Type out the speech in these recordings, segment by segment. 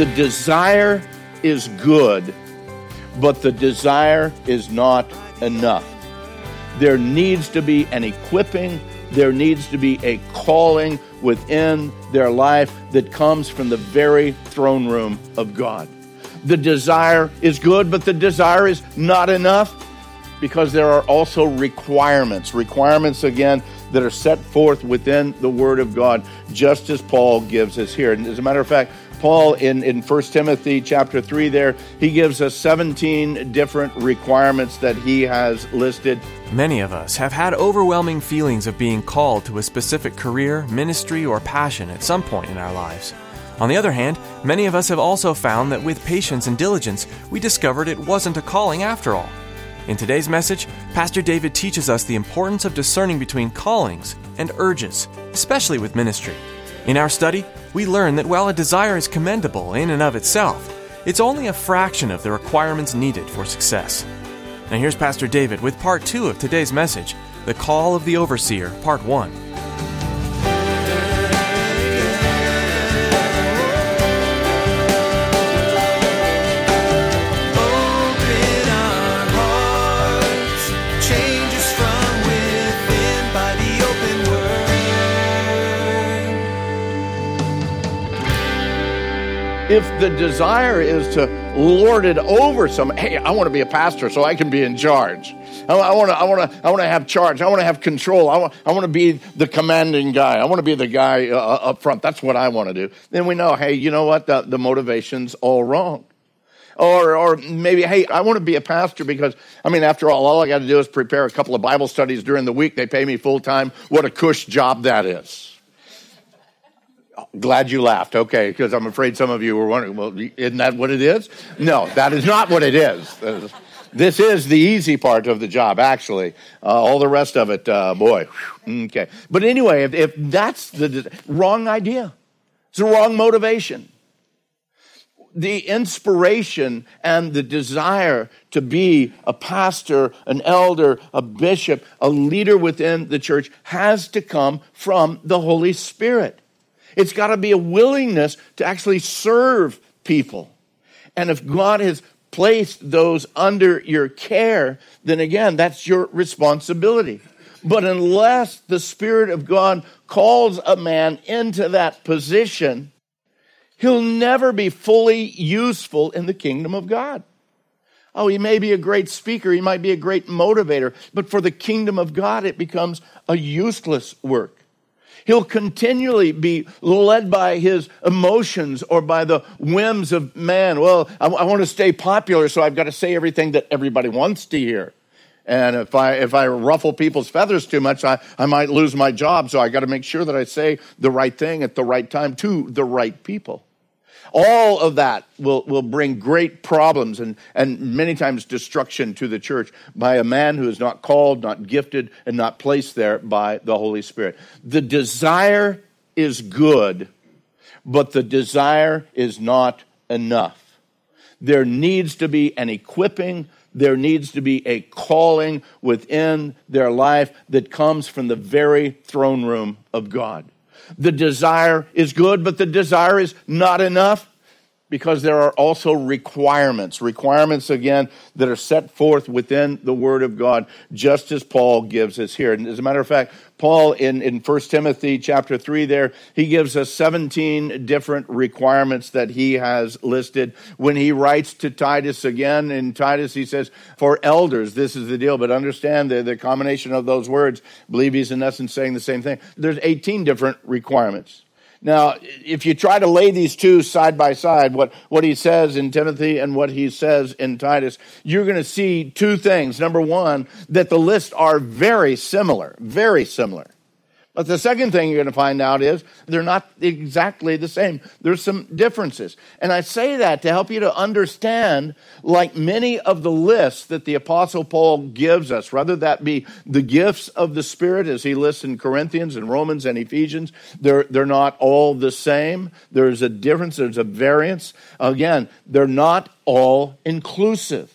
the desire is good, but the desire is not enough. There needs to be an equipping, there needs to be a calling within their life that comes from the very throne room of God. The desire is good, but the desire is not enough because there are also requirements. Requirements, again, that are set forth within the Word of God, just as Paul gives us here. And as a matter of fact, Paul in, in 1 Timothy chapter 3 there, he gives us 17 different requirements that he has listed. Many of us have had overwhelming feelings of being called to a specific career, ministry, or passion at some point in our lives. On the other hand, many of us have also found that with patience and diligence, we discovered it wasn't a calling after all. In today's message, Pastor David teaches us the importance of discerning between callings and urges, especially with ministry. In our study, we learn that while a desire is commendable in and of itself, it's only a fraction of the requirements needed for success. Now, here's Pastor David with part two of today's message The Call of the Overseer, part one. If the desire is to lord it over some, hey, I want to be a pastor so I can be in charge. I, I want to, I want to, I want to have charge. I want to have control. I want, I want to be the commanding guy. I want to be the guy uh, up front. That's what I want to do. Then we know, hey, you know what? The, the motivation's all wrong. Or, or maybe, hey, I want to be a pastor because, I mean, after all, all I got to do is prepare a couple of Bible studies during the week. They pay me full time. What a cush job that is. Glad you laughed. Okay, because I'm afraid some of you were wondering, well, isn't that what it is? No, that is not what it is. This is the easy part of the job, actually. Uh, all the rest of it, uh, boy. Okay. But anyway, if, if that's the wrong idea, it's the wrong motivation the inspiration and the desire to be a pastor, an elder, a bishop, a leader within the church has to come from the Holy Spirit. It's got to be a willingness to actually serve people. And if God has placed those under your care, then again, that's your responsibility. But unless the Spirit of God calls a man into that position, he'll never be fully useful in the kingdom of God. Oh, he may be a great speaker, he might be a great motivator, but for the kingdom of God, it becomes a useless work. He'll continually be led by his emotions or by the whims of man. Well, I, I want to stay popular, so I've got to say everything that everybody wants to hear. And if I if I ruffle people's feathers too much, I, I might lose my job. So I got to make sure that I say the right thing at the right time to the right people. All of that will, will bring great problems and, and many times destruction to the church by a man who is not called, not gifted, and not placed there by the Holy Spirit. The desire is good, but the desire is not enough. There needs to be an equipping, there needs to be a calling within their life that comes from the very throne room of God. The desire is good, but the desire is not enough because there are also requirements. Requirements, again, that are set forth within the Word of God, just as Paul gives us here. And as a matter of fact, Paul in, in 1 Timothy chapter 3 there, he gives us 17 different requirements that he has listed. When he writes to Titus again, in Titus he says, for elders, this is the deal, but understand the, the combination of those words, believe he's in essence saying the same thing. There's 18 different requirements. Now, if you try to lay these two side by side, what, what he says in Timothy and what he says in Titus, you're going to see two things. Number one, that the lists are very similar, very similar. But the second thing you're going to find out is they're not exactly the same. There's some differences. And I say that to help you to understand, like many of the lists that the Apostle Paul gives us, whether that be the gifts of the Spirit as he lists in Corinthians and Romans and Ephesians, they're, they're not all the same. There's a difference, there's a variance. Again, they're not all inclusive.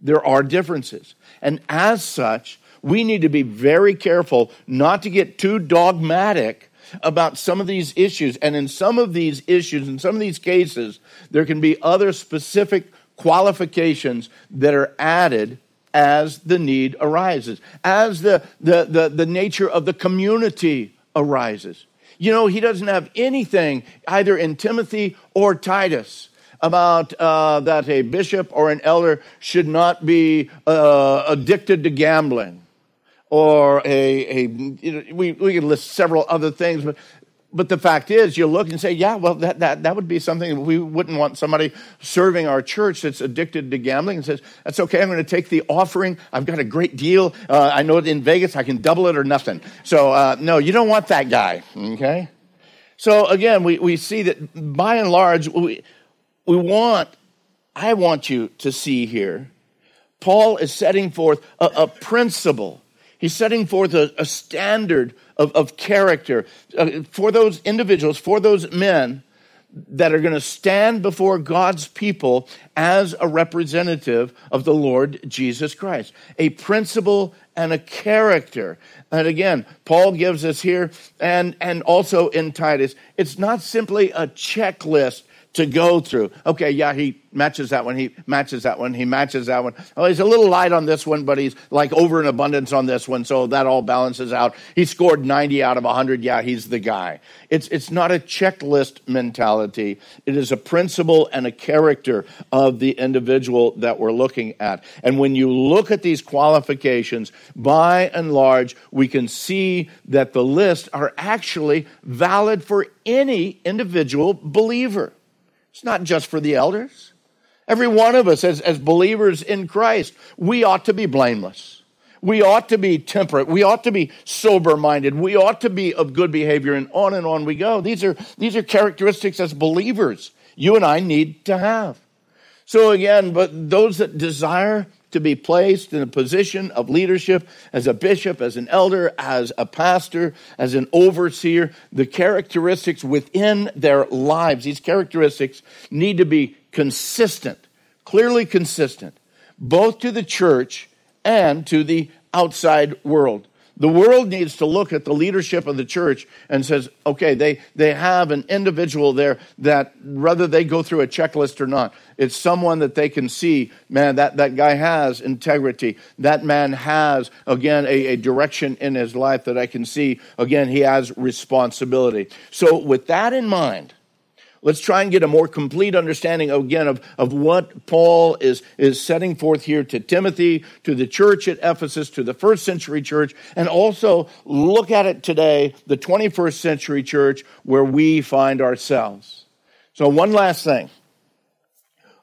There are differences. And as such, we need to be very careful not to get too dogmatic about some of these issues. And in some of these issues, in some of these cases, there can be other specific qualifications that are added as the need arises, as the, the, the, the nature of the community arises. You know, he doesn't have anything either in Timothy or Titus about uh, that a bishop or an elder should not be uh, addicted to gambling or a, a you know, we, we could list several other things, but, but the fact is, you look and say, yeah, well, that, that, that would be something we wouldn't want somebody serving our church that's addicted to gambling and says, that's okay, I'm going to take the offering. I've got a great deal. Uh, I know it in Vegas, I can double it or nothing. So, uh, no, you don't want that guy, okay? So, again, we, we see that by and large, we, we want, I want you to see here, Paul is setting forth a, a principle He's setting forth a, a standard of, of character uh, for those individuals, for those men that are going to stand before God's people as a representative of the Lord Jesus Christ. A principle and a character. And again, Paul gives us here and, and also in Titus, it's not simply a checklist to go through. Okay, yeah, he matches that one, he matches that one, he matches that one. Oh, he's a little light on this one, but he's like over in abundance on this one, so that all balances out. He scored 90 out of 100. Yeah, he's the guy. It's, it's not a checklist mentality, it is a principle and a character of the individual that we're looking at. And when you look at these qualifications, by and large, we can see that the list are actually valid for any individual believer. It's not just for the elders. Every one of us, as, as believers in Christ, we ought to be blameless. We ought to be temperate. We ought to be sober minded. We ought to be of good behavior, and on and on we go. These are, these are characteristics as believers you and I need to have. So, again, but those that desire to be placed in a position of leadership as a bishop, as an elder, as a pastor, as an overseer, the characteristics within their lives, these characteristics need to be consistent, clearly consistent, both to the church and to the outside world. The world needs to look at the leadership of the church and says, okay, they, they have an individual there that whether they go through a checklist or not, it's someone that they can see, man, that, that guy has integrity. That man has, again, a, a direction in his life that I can see. Again, he has responsibility. So with that in mind, Let's try and get a more complete understanding again of, of what Paul is, is setting forth here to Timothy, to the church at Ephesus, to the first century church, and also look at it today, the 21st century church, where we find ourselves. So, one last thing.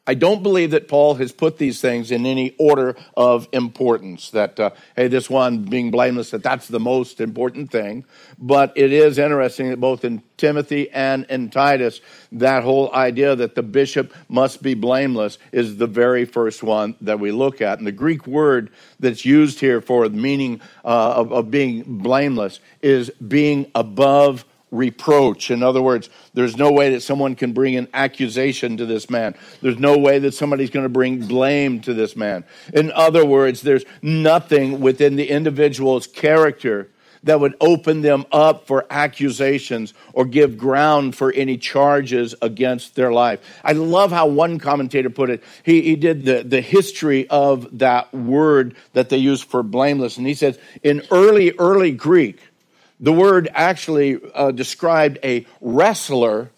I don't believe that Paul has put these things in any order of importance. That, uh, hey, this one being blameless, that that's the most important thing. But it is interesting that both in Timothy and in Titus, that whole idea that the bishop must be blameless is the very first one that we look at. And the Greek word that's used here for the meaning uh, of, of being blameless is being above reproach. In other words, there's no way that someone can bring an accusation to this man. There's no way that somebody's going to bring blame to this man. In other words, there's nothing within the individual's character that would open them up for accusations or give ground for any charges against their life. I love how one commentator put it. He, he did the, the history of that word that they use for blameless. And he says, in early, early Greek, the word actually uh, described a wrestler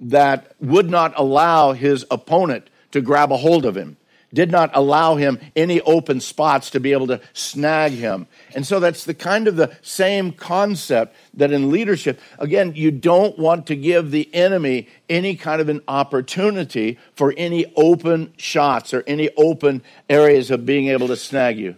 that would not allow his opponent to grab a hold of him. did not allow him any open spots to be able to snag him. And so that's the kind of the same concept that in leadership, again, you don't want to give the enemy any kind of an opportunity for any open shots or any open areas of being able to snag you.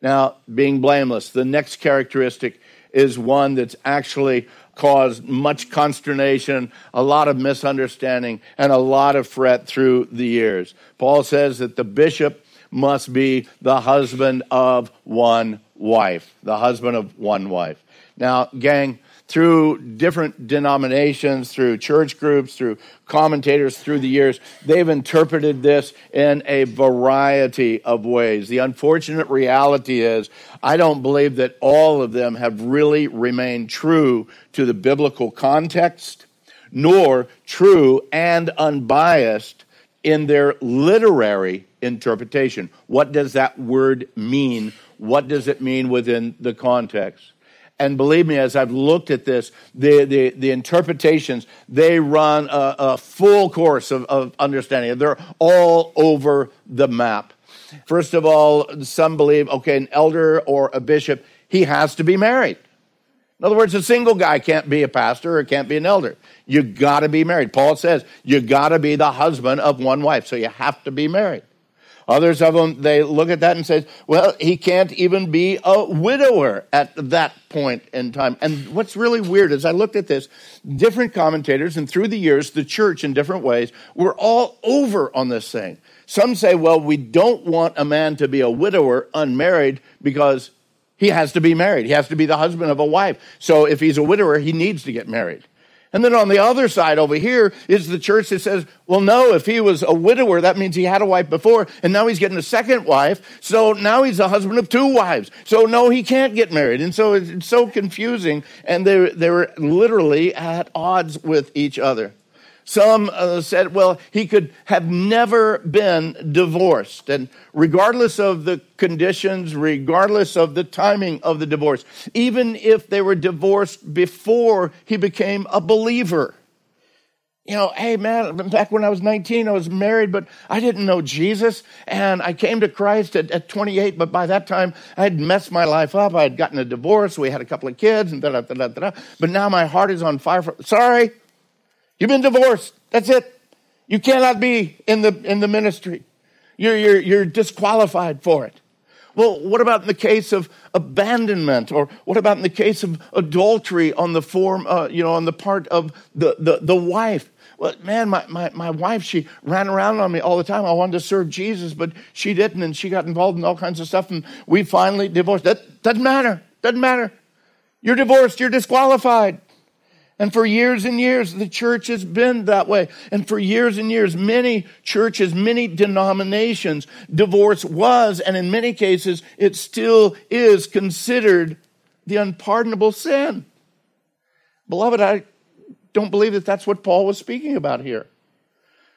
Now, being blameless, the next characteristic is one that's actually caused much consternation, a lot of misunderstanding, and a lot of fret through the years. Paul says that the bishop must be the husband of one wife, the husband of one wife. Now, gang, through different denominations, through church groups, through commentators through the years, they've interpreted this in a variety of ways. The unfortunate reality is, I don't believe that all of them have really remained true to the biblical context, nor true and unbiased in their literary interpretation. What does that word mean? What does it mean within the context? And believe me, as I've looked at this, the, the, the interpretations, they run a, a full course of, of understanding. They're all over the map. First of all, some believe, okay, an elder or a bishop, he has to be married. In other words, a single guy can't be a pastor or can't be an elder. You gotta be married. Paul says you gotta be the husband of one wife, so you have to be married. Others of them, they look at that and say, well, he can't even be a widower at that point in time. And what's really weird is I looked at this, different commentators, and through the years, the church in different ways, were all over on this thing. Some say, well, we don't want a man to be a widower unmarried because he has to be married. He has to be the husband of a wife. So if he's a widower, he needs to get married. And then on the other side over here is the church that says, well, no, if he was a widower, that means he had a wife before, and now he's getting a second wife. So now he's a husband of two wives. So no, he can't get married. And so it's so confusing. And they, they were literally at odds with each other. Some uh, said, well, he could have never been divorced. And regardless of the conditions, regardless of the timing of the divorce, even if they were divorced before he became a believer. You know, hey man, back when I was 19, I was married, but I didn't know Jesus. And I came to Christ at, at 28, but by that time I had messed my life up. I had gotten a divorce. We had a couple of kids and da da da da da. But now my heart is on fire. For, sorry, You've been divorced. That's it. You cannot be in the, in the ministry. You're, you're, you're disqualified for it. Well, what about in the case of abandonment? Or what about in the case of adultery on the form, uh, you know, on the part of the, the, the wife? Well, man, my, my, my wife, she ran around on me all the time. I wanted to serve Jesus, but she didn't, and she got involved in all kinds of stuff, and we finally divorced. That doesn't matter. Doesn't matter. You're divorced. You're disqualified. And for years and years, the church has been that way. And for years and years, many churches, many denominations, divorce was, and in many cases, it still is considered the unpardonable sin. Beloved, I don't believe that that's what Paul was speaking about here.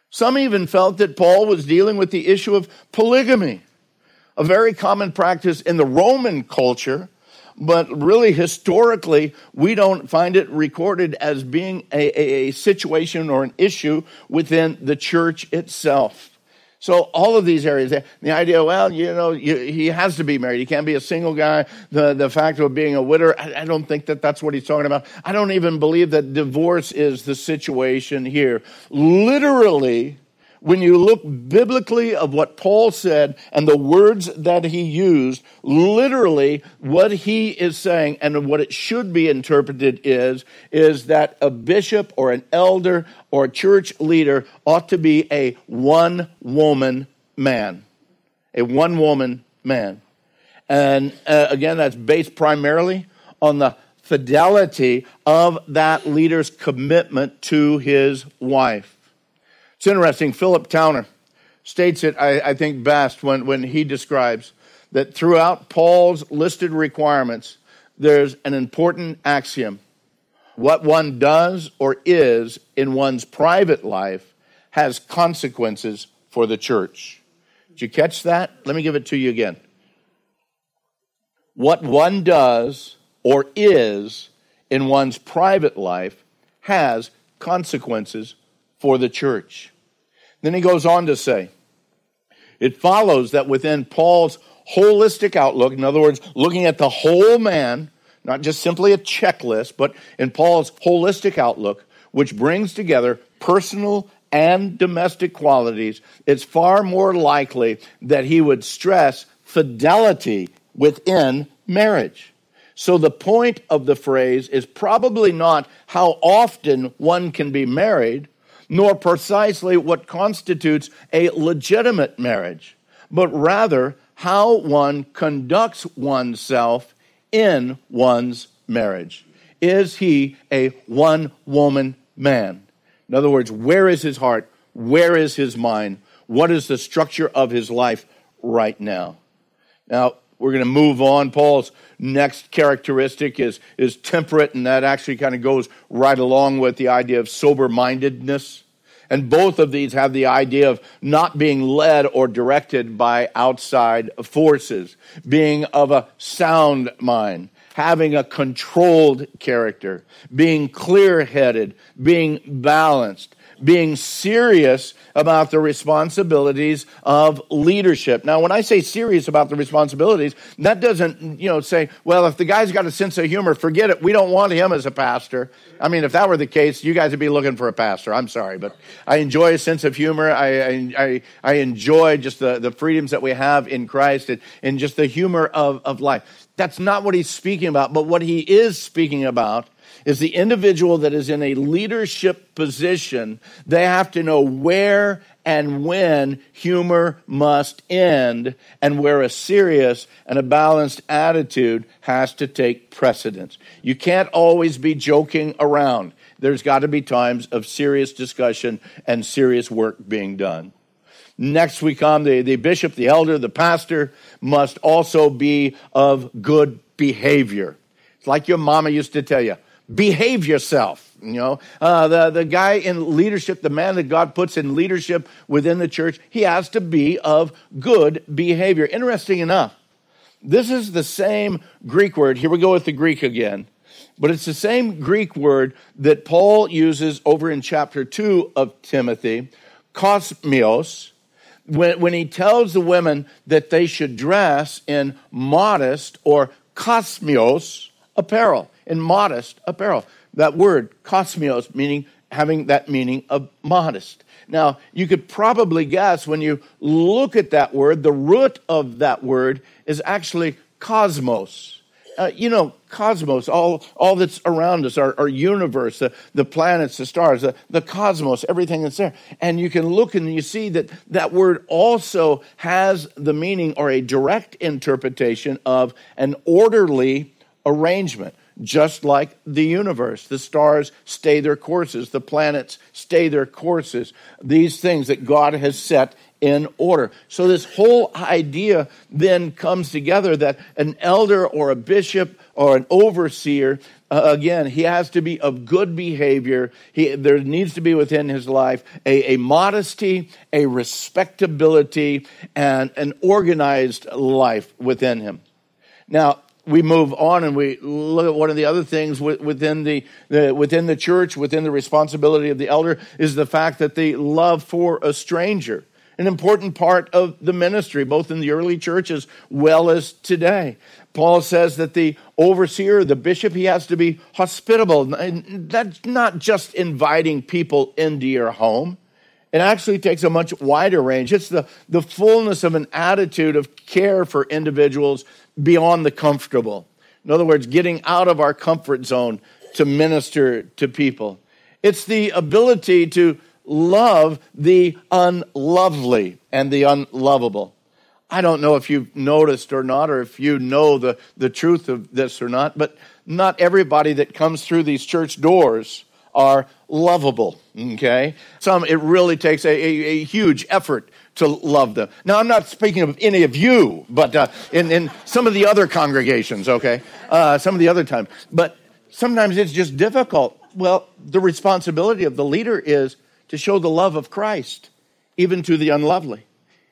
Some even felt that Paul was dealing with the issue of polygamy, a very common practice in the Roman culture but really historically, we don't find it recorded as being a, a, a, situation or an issue within the church itself. So all of these areas, the idea, well, you know, you, he has to be married. He can't be a single guy. The, the fact of being a widower, I, I don't think that that's what he's talking about. I don't even believe that divorce is the situation here. Literally, when you look biblically of what Paul said and the words that he used, literally what he is saying and what it should be interpreted is, is that a bishop or an elder or a church leader ought to be a one woman man. A one woman man. And uh, again, that's based primarily on the fidelity of that leader's commitment to his wife. It's interesting. Philip Towner states it, I, I think, best when, when he describes that throughout Paul's listed requirements, there's an important axiom. What one does or is in one's private life has consequences for the church. Did you catch that? Let me give it to you again. What one does or is in one's private life has consequences for the church. Then he goes on to say, It follows that within Paul's holistic outlook, in other words, looking at the whole man, not just simply a checklist, but in Paul's holistic outlook, which brings together personal and domestic qualities, it's far more likely that he would stress fidelity within marriage. So the point of the phrase is probably not how often one can be married, nor precisely what constitutes a legitimate marriage, but rather how one conducts oneself in one's marriage. Is he a one woman man? In other words, where is his heart? Where is his mind? What is the structure of his life right now? Now, we're going to move on. Paul's next characteristic is, is temperate, and that actually kind of goes right along with the idea of sober mindedness. And both of these have the idea of not being led or directed by outside forces, being of a sound mind, having a controlled character, being clear headed, being balanced, being serious about the responsibilities of leadership. Now, when I say serious about the responsibilities, that doesn't, you know, say, well, if the guy's got a sense of humor, forget it. We don't want him as a pastor. I mean, if that were the case, you guys would be looking for a pastor. I'm sorry, but I enjoy a sense of humor. I, I, I enjoy just the, the freedoms that we have in Christ and, and just the humor of, of life. That's not what he's speaking about, but what he is speaking about is the individual that is in a leadership position, they have to know where and when humor must end and where a serious and a balanced attitude has to take precedence. You can't always be joking around. There's got to be times of serious discussion and serious work being done. Next we come, the, the bishop, the elder, the pastor must also be of good behavior. It's like your mama used to tell you behave yourself. You know, uh, the, the guy in leadership, the man that God puts in leadership within the church, he has to be of good behavior. Interesting enough, this is the same Greek word. Here we go with the Greek again. But it's the same Greek word that Paul uses over in chapter 2 of Timothy, kosmios, when, when he tells the women that they should dress in modest or kosmios apparel in modest apparel. That word, kosmios, meaning having that meaning of modest. Now, you could probably guess when you look at that word, the root of that word is actually cosmos. Uh, you know, cosmos, all, all that's around us, our, our universe, the, the planets, the stars, the, the cosmos, everything that's there. And you can look and you see that that word also has the meaning or a direct interpretation of an orderly arrangement just like the universe. The stars stay their courses, the planets stay their courses, these things that God has set in order. So, this whole idea then comes together that an elder or a bishop or an overseer, uh, again, he has to be of good behavior. He, there needs to be within his life a, a modesty, a respectability, and an organized life within him. Now, we move on and we look at one of the other things within the, the, within the church, within the responsibility of the elder, is the fact that the love for a stranger, an important part of the ministry, both in the early church as well as today. Paul says that the overseer, the bishop, he has to be hospitable. And that's not just inviting people into your home. It actually takes a much wider range. It's the, the fullness of an attitude of care for individuals beyond the comfortable. In other words, getting out of our comfort zone to minister to people. It's the ability to love the unlovely and the unlovable. I don't know if you've noticed or not, or if you know the, the truth of this or not, but not everybody that comes through these church doors are lovable. Okay? Some, it really takes a, a, a huge effort to love them. Now, I'm not speaking of any of you, but uh, in, in some of the other congregations, okay? Uh, some of the other times. But sometimes it's just difficult. Well, the responsibility of the leader is to show the love of Christ, even to the unlovely,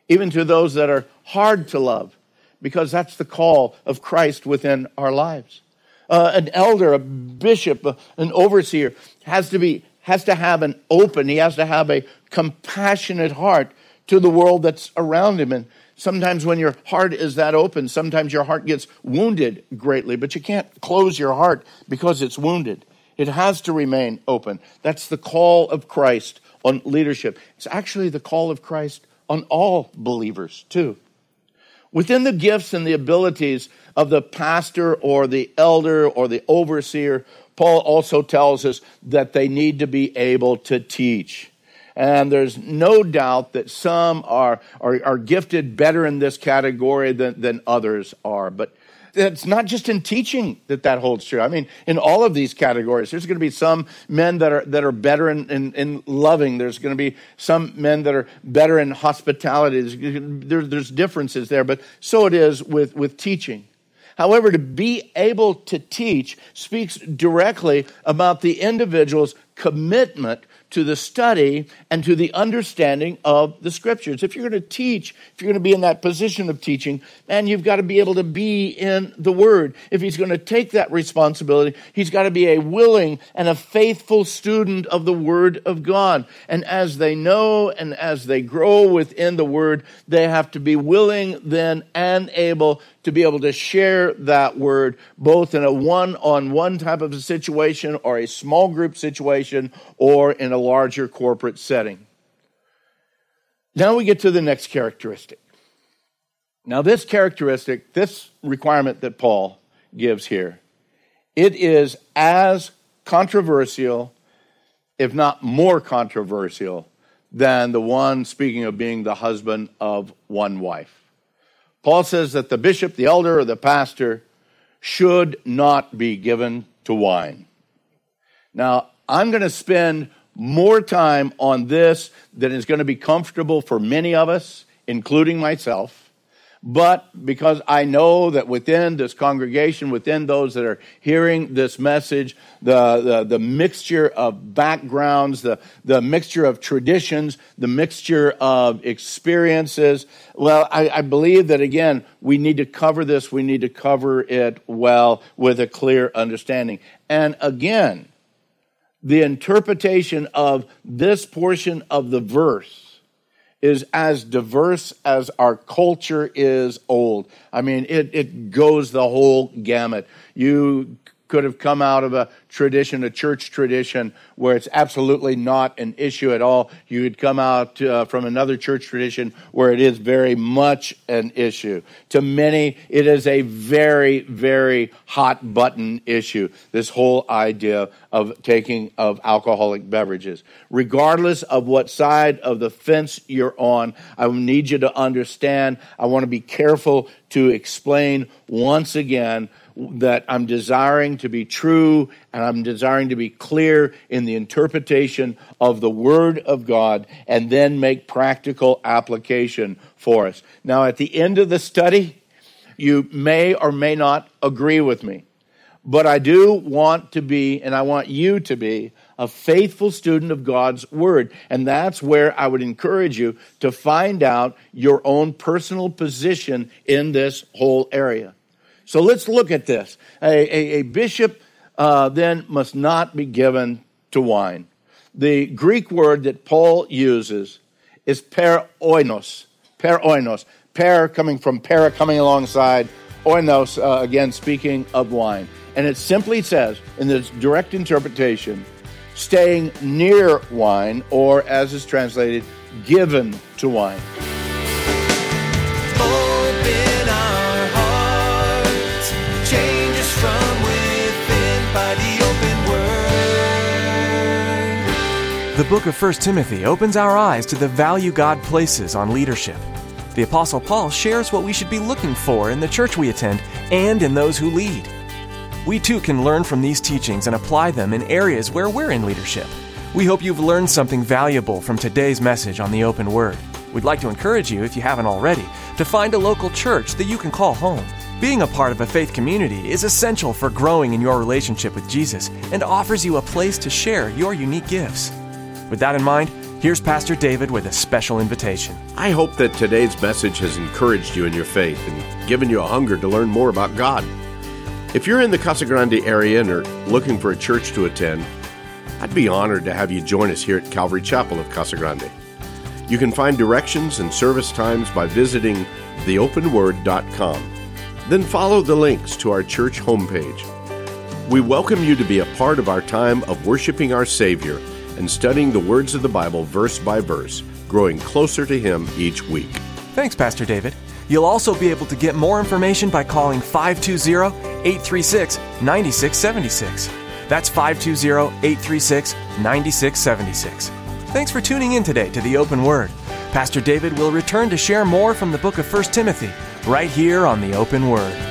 even to those that are hard to love, because that's the call of Christ within our lives. Uh, an elder, a bishop, an overseer has to be has to have an open, he has to have a compassionate heart to the world that's around him. And sometimes when your heart is that open, sometimes your heart gets wounded greatly, but you can't close your heart because it's wounded. It has to remain open. That's the call of Christ on leadership. It's actually the call of Christ on all believers, too. Within the gifts and the abilities of the pastor or the elder or the overseer, Paul also tells us that they need to be able to teach. And there's no doubt that some are, are, are gifted better in this category than, than others are. But it's not just in teaching that that holds true. I mean, in all of these categories, there's going to be some men that are that are better in, in, in loving. There's going to be some men that are better in hospitality. There's, there, there's differences there, but so it is with, with teaching. However, to be able to teach speaks directly about the individual's commitment to the study and to the understanding of the scriptures. If you're going to teach, if you're going to be in that position of teaching, man, you've got to be able to be in the word. If he's going to take that responsibility, he's got to be a willing and a faithful student of the word of God. And as they know and as they grow within the word, they have to be willing then and able to be able to share that word both in a one on one type of a situation or a small group situation or in a larger corporate setting. Now we get to the next characteristic. Now, this characteristic, this requirement that Paul gives here, it is as controversial, if not more controversial, than the one speaking of being the husband of one wife. Paul says that the bishop, the elder, or the pastor should not be given to wine. Now, I'm going to spend more time on this than is going to be comfortable for many of us, including myself. But because I know that within this congregation, within those that are hearing this message, the, the, the, mixture of backgrounds, the, the mixture of traditions, the mixture of experiences, well, I, I believe that again, we need to cover this, we need to cover it well with a clear understanding. And again, the interpretation of this portion of the verse is as diverse as our culture is old. I mean, it, it goes the whole gamut. You could have come out of a tradition, a church tradition, where it's absolutely not an issue at all. You could come out uh, from another church tradition where it is very much an issue. To many, it is a very, very hot button issue, this whole idea of taking of alcoholic beverages. Regardless of what side of the fence you're on, I need you to understand, I want to be careful to explain once again that I'm desiring to be true and I'm desiring to be clear in the interpretation of the Word of God and then make practical application for us. Now, at the end of the study, you may or may not agree with me, but I do want to be, and I want you to be, a faithful student of God's Word. And that's where I would encourage you to find out your own personal position in this whole area. So let's look at this. A, a, a bishop uh, then must not be given to wine. The Greek word that Paul uses is per oinos. Per oinos. Per coming from para, coming alongside. Oinos, uh, again, speaking of wine. And it simply says, in this direct interpretation, staying near wine, or as is translated, given to wine. The book of 1 Timothy opens our eyes to the value God places on leadership. The Apostle Paul shares what we should be looking for in the church we attend and in those who lead. We too can learn from these teachings and apply them in areas where we're in leadership. We hope you've learned something valuable from today's message on the open word. We'd like to encourage you, if you haven't already, to find a local church that you can call home. Being a part of a faith community is essential for growing in your relationship with Jesus and offers you a place to share your unique gifts. With that in mind, here's Pastor David with a special invitation. I hope that today's message has encouraged you in your faith and given you a hunger to learn more about God. If you're in the Casa Grande area and are looking for a church to attend, I'd be honored to have you join us here at Calvary Chapel of Casa Grande. You can find directions and service times by visiting theopenword.com. Then follow the links to our church homepage. We welcome you to be a part of our time of worshiping our Savior and studying the words of the Bible verse by verse, growing closer to Him each week. Thanks, Pastor David. You'll also be able to get more information by calling 520 836 9676. That's 520 836 9676. Thanks for tuning in today to the Open Word. Pastor David will return to share more from the book of 1 Timothy right here on the Open Word.